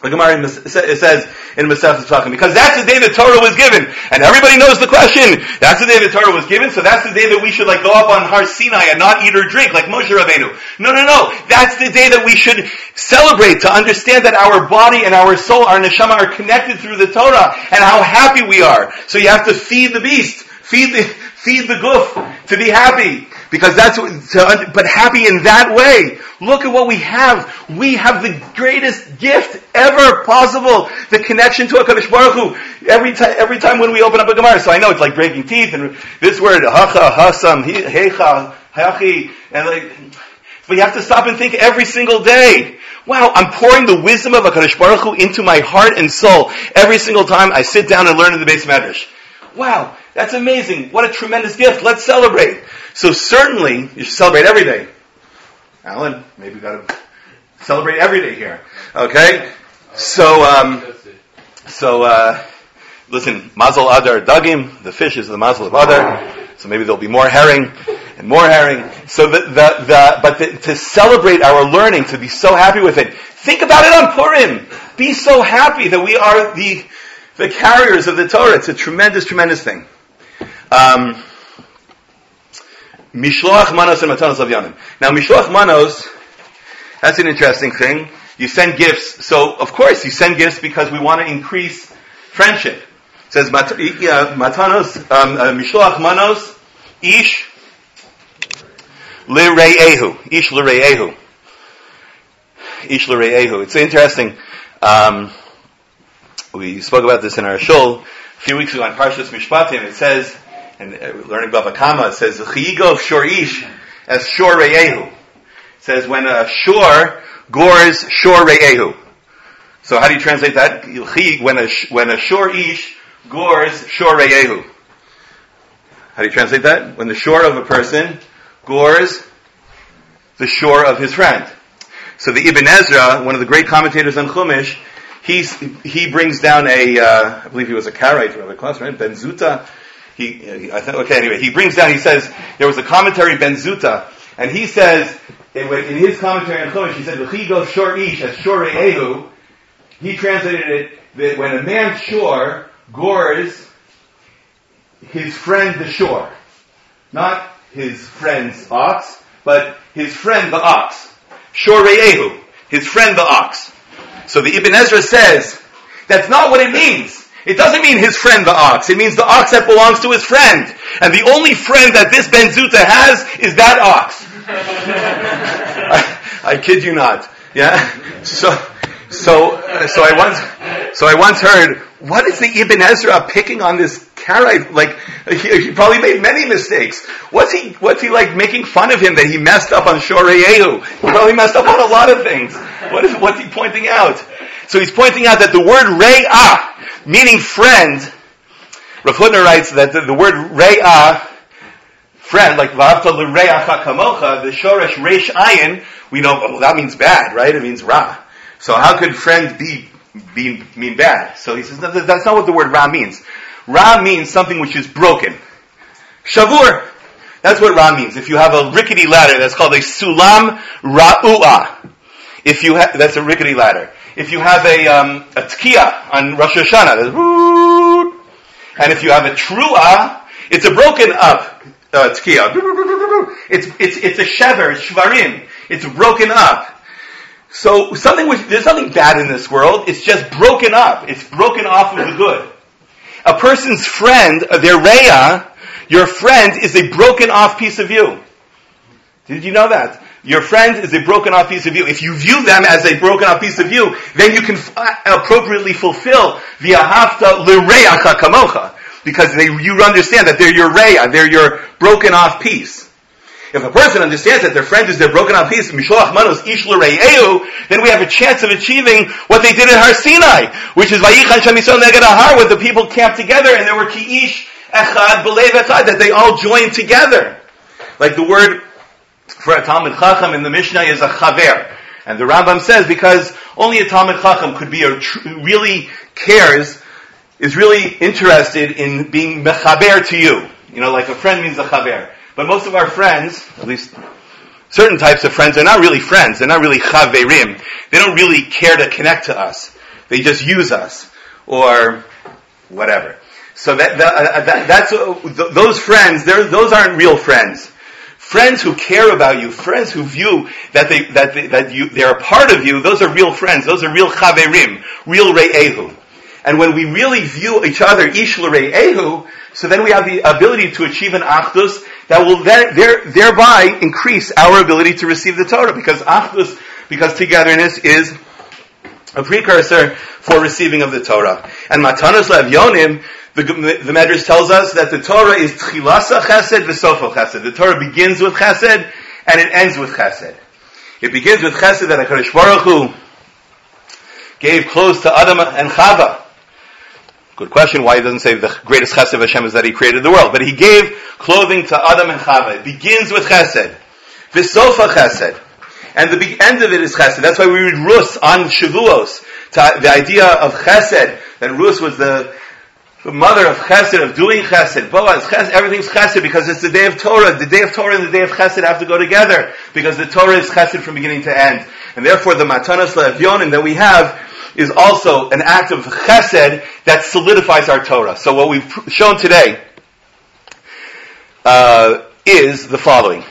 Speaker 1: The Gemara says in Masechet Tzvachim, because that's the day the Torah was given, and everybody knows the question. That's the day the Torah was given, so that's the day that we should like go up on Har Sinai and not eat or drink like Moshe Rabbeinu. No, no, no. That's the day that we should celebrate to understand that our body and our soul, our neshama, are connected through the Torah, and how happy we are. So you have to feed the beast, feed the feed the guf to be happy. Because that's to, but happy in that way. Look at what we have. We have the greatest gift ever possible. The connection to HaKadosh Baruch Hu. Every time, every time when we open up a Gemara. So I know it's like breaking teeth and this word, hacha, hasam, hecha, hachi, and like, but you have to stop and think every single day. Wow, I'm pouring the wisdom of HaKadosh Baruch Hu into my heart and soul every single time I sit down and learn in the beis medrash. Wow, that's amazing. What a tremendous gift. Let's celebrate. So certainly, you should celebrate every day. Alan, maybe we gotta celebrate every day here. Okay? So, um, so, uh, listen, Mazel Adar Dagim, the fish is the Mazel of Adar, so maybe there'll be more herring and more herring. So the, the, the but the, to celebrate our learning, to be so happy with it, think about it on Purim. Be so happy that we are the, the carriers of the Torah. It's a tremendous, tremendous thing. Um, Mishloach manos and matanos lavyonim. Now, mishloach manos, that's an interesting thing. You send gifts. So, of course, you send gifts because we want to increase friendship. It says, matanos, um, uh, mishloach manos, ish lire'ehu. Ish lire'ehu. Ish lire'ehu. It's interesting. Um, we spoke about this in our shul a few weeks ago on Parshas Mishpatim. It says, and uh, learning Bava Kama, it says, Chiyigo of shor ish as shor re'ehu. It says, when a shor gores shor re'ehu. So how do you translate that? When a, when a shor ish gores shor re'ehu. How do you translate that? When the shore of a person gores the shore of his friend. So the Ibn Ezra, one of the great commentators on Chumash, he's, he brings down a, uh, I believe he was a Karaite from the class, right? Ben Zuta, he, I think, okay, anyway, he brings down, he says, there was a commentary, Ben Zuta, and he says, in, in his commentary on Chumash, he said, L'chigo shor ish, as shor ehu, he translated it that when a man shore gores his friend the shore, not his friend's ox, but his friend the ox. Shor ehu, his friend the ox. So the Ibn Ezra says, that's not what it means. It doesn't mean his friend the ox. It means the ox that belongs to his friend. And the only friend that this Ben Zuta has is that ox. I, I, kid you not. Yeah? So, so, uh, so I once, so I once heard, what is the Ibn Ezra picking on this Like, he, he, probably made many mistakes. What's he, what's he like making fun of him that he messed up on Shoreyehu? He probably messed up on a lot of things. What is, what's he pointing out? So he's pointing out that the word Re'ah, meaning friend, Rav Hutner writes that the, the word re'ah, friend, like v'avta l're'acha kamocha, the shoresh reish ayin, we know, well, that means bad, right? It means ra. So how could friend be, be mean bad? So he says, no, that's not what the word ra means. Ra means something which is broken. Shavur. That's what ra means. If you have a rickety ladder, that's called a sulam ra'u'ah. If you have, that's a rickety ladder. If you have a, um, a tkiya on Rosh Hashanah, and if you have a trua, it's a broken up uh, tkiya. It's, it's, it's a shever, shvarim. It's broken up. So something which, there's nothing bad in this world. It's just broken up. It's broken off of the good. A person's friend, uh, their reya, your friend is a broken off piece of you. Did you know that? Your friend is a broken off piece of you. If you view them as a broken off piece of you, then you can f- uh, appropriately fulfill the ahavta l'reacha kamocha. Because they, you understand that they're your reya, they're your broken off piece. If a person understands that their friend is their broken off piece, Mishloach Manos Ish then we have a chance of achieving what they did in Har Sinai, which is Vayichan Shamisol Neged Har, where the people camped together and there were Ki'ish Echad Belev Echad, that they all joined together. Like the word for a Talmud Chacham in the Mishnah is a chaver. And the Rambam says because only a Talmud Chacham could be a tr- really cares, is really interested in being mechaber to you. You know, like a friend means a chaver. But most of our friends, at least certain types of friends, are not really friends. They're not really chaverim. They don't really care to connect to us. They just use us or whatever. So that, that, uh, that that's uh, those friends. Those aren't real friends. Friends who care about you, friends who view that they, that they, that you, they're a part of you, those are real friends. Those are real chaverim, real re'ehu. And when we really view each other, ish re'ehu, so then we have the ability to achieve an achdus that will there, there, thereby increase our ability to receive the Torah, because achdus, because togetherness is a precursor for receiving of the Torah. And matanos levyonim, the, the Medrash tells us that the Torah is tchilasa chesed v'sofa chesed. The Torah begins with chesed and it ends with chesed. It begins with chesed that HaKadosh Baruch Hu gave clothes to Adam and Chava. Good question why he doesn't say the greatest chesed of Hashem is that he created the world. But he gave clothing to Adam and Chava. It begins with chesed. V'sofa chesed. And the end of it is chesed. That's why we read Rus on Shavuos. the idea of chesed, that Rus was the the mother of chesed, of doing chesed. Boaz, chesed, everything's chesed because it's the day of Torah. The day of Torah and the day of chesed have to go together because the Torah is chesed from beginning to end. And therefore the matanas le'evyonim that we have is also an act of chesed that solidifies our Torah. So what we've shown today, uh, is the following.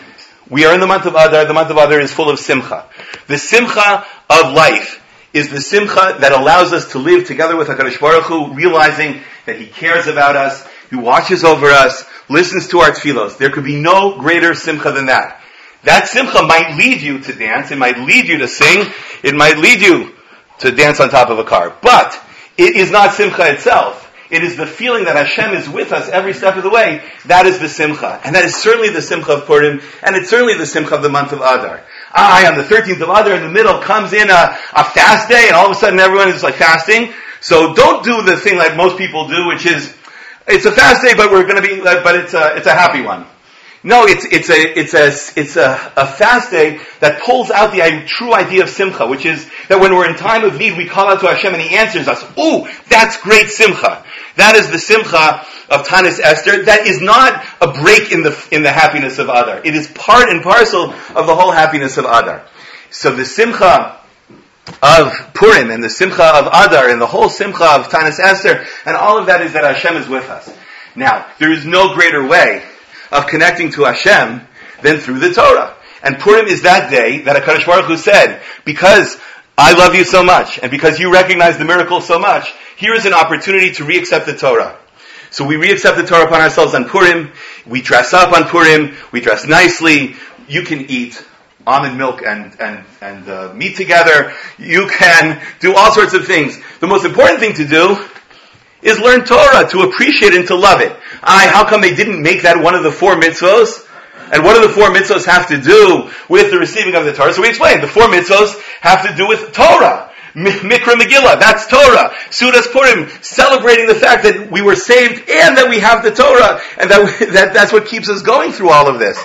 Speaker 1: We are in the month of Adar. The month of Adar is full of simcha. The simcha of life is the simcha that allows us to live together with HaKadosh Baruch Hu, realizing that He cares about us, He watches over us, listens to our tefillos. There could be no greater simcha than that. That simcha might lead you to dance, it might lead you to sing, it might lead you to dance on top of a car. But it is not simcha itself. It is the feeling that Hashem is with us every step of the way. That is the simcha. And that is certainly the simcha of Purim, and it's certainly the simcha of the month of Adar. I, on the 13th of Adar, in the middle, comes in a, a fast day, and all of a sudden everyone is like fasting. So don't do the thing like most people do, which is, it's a fast day, but we're gonna be, but it's a, it's a happy one. No, it's, it's a, it's a, it's a, a fast day that pulls out the true idea of simcha, which is that when we're in time of need, we call out to Hashem and He answers us. Ooh, that's great simcha. That is the simcha of Tanis Esther. That is not a break in the, in the happiness of Adar. It is part and parcel of the whole happiness of Adar. So the simcha of Purim and the simcha of Adar and the whole simcha of Tanis Esther and all of that is that Hashem is with us. Now, there is no greater way of connecting to Hashem than through the Torah. And Purim is that day that HaKadosh Baruch Hu said, because I love you so much, and because you recognize the miracle so much, here is an opportunity to re-accept the Torah. So we re-accept the Torah upon ourselves on Purim, we dress up on Purim, we dress nicely, you can eat almond milk and, and, and uh, meat together, you can do all sorts of things. The most important thing to do is learn Torah, to appreciate and to love it. I, how come they didn't make that one of the four mitzvahs? And what do the four mitzvahs have to do with the receiving of the Torah? So we explained, the four mitzvahs have to do with Torah. Mikra Megillah, that's Torah. Sudas Purim, celebrating the fact that we were saved and that we have the Torah, and that, that that's what keeps us going through all of this.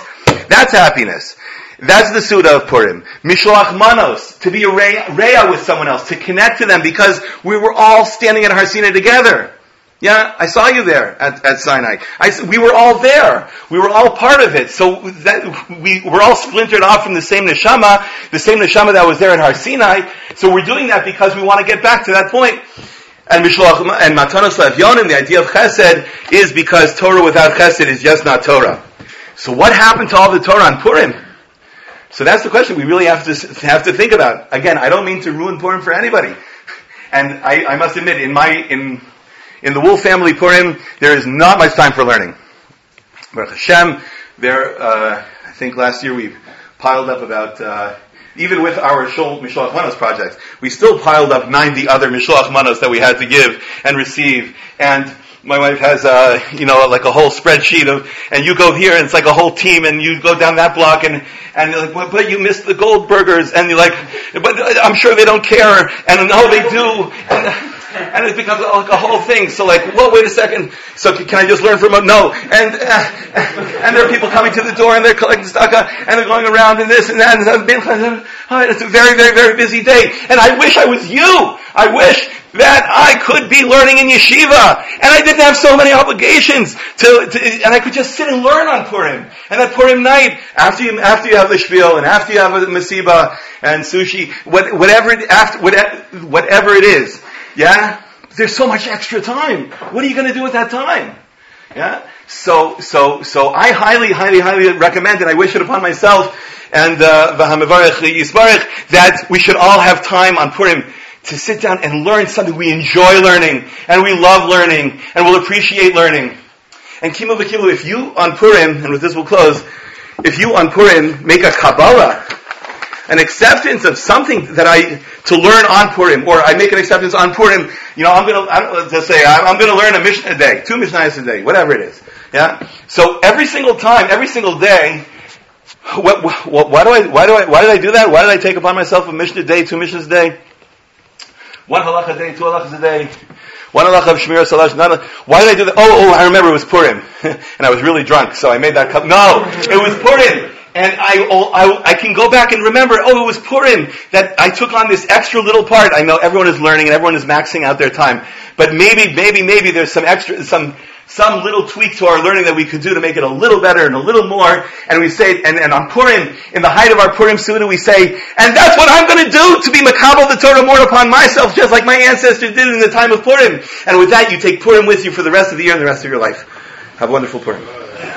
Speaker 1: That's happiness. That's the Suda of Purim. Mishloach Manos, to be a Reya with someone else, to connect to them because we were all standing at Har Sinai together. Yeah, I saw you there at, at Sinai. I, we were all there. We were all part of it. So that we were all splintered off from the same neshama, the same neshama that was there at Har Sinai. So we're doing that because we want to get back to that point. And Mishloach and Matanos Levyonim, the idea of Chesed is because Torah without Chesed is just not Torah. So what happened to all the Torah on Purim? So that's the question we really have to have to think about. Again, I don't mean to ruin Purim for anybody, and I, I must admit, in my in in the Wolf family Purim, there is not much time for learning. Baruch Hashem, there, uh, I think last year we piled up about, uh, even with our Mishloach Manos project, we still piled up 90 other Mishloach Manos that we had to give and receive. And my wife has you know, like a whole spreadsheet of, and you go here and it's like a whole team and you go down that block and, and you're like, but you missed the Goldbergers and you're like, but I'm sure they don't care and no they do. And, and it becomes like a whole thing. So like, well, wait a second. So can I just learn from a no? And uh, and there are people coming to the door and they're collecting tzedakah and they're going around and this and that. And it's a very, very, very busy day. And I wish I was you. I wish that I could be learning in yeshiva, and I didn't have so many obligations to, to, and I could just sit and learn on Purim. And that Purim night, after you after you have the spiel, and after you have a masiba and sushi, what, whatever after whatever, whatever it is, yeah? There's so much extra time. What are you going to do with that time? Yeah? So, so, so I highly, highly, highly recommend, it. I wish it upon myself, and, uh, that we should all have time on Purim to sit down and learn something we enjoy learning, and we love learning, and we will appreciate learning. And Kimu V'Kimu, if you on Purim, and with this we'll close, if you on Purim make a Kabbalah, an acceptance of something that I, to learn on Purim, or I make an acceptance on Purim, you know, I'm gonna, I'm, let's say, I'm, I'm gonna learn a Mishnah a day, two Mishnahs a day, whatever it is. Yeah? So every single time, every single day, what, what, why do I, why do I, why did I do that? Why did I take upon myself a Mishnah a day, two Mishnahs a day? One halacha a day, two halachas a day. One halacha of Shmir Salash, none Why did I do that? Oh, oh, I remember it was Purim. and I was really drunk, so I made that cup. No! It was Purim! And I, oh, I, I, can go back and remember, oh, it was Purim that I took on this extra little part. I know everyone is learning and everyone is maxing out their time, but maybe, maybe, maybe there's some extra, some, some little tweak to our learning that we could do to make it a little better and a little more. And we say, and, and on Purim, in the height of our Purim Suda, we say, and that's what I'm to do to be makabel the Torah more upon myself, just like my ancestors did in the time of Purim. And with that, you take Purim with you for the rest of the year and the rest of your life. Have a wonderful Purim.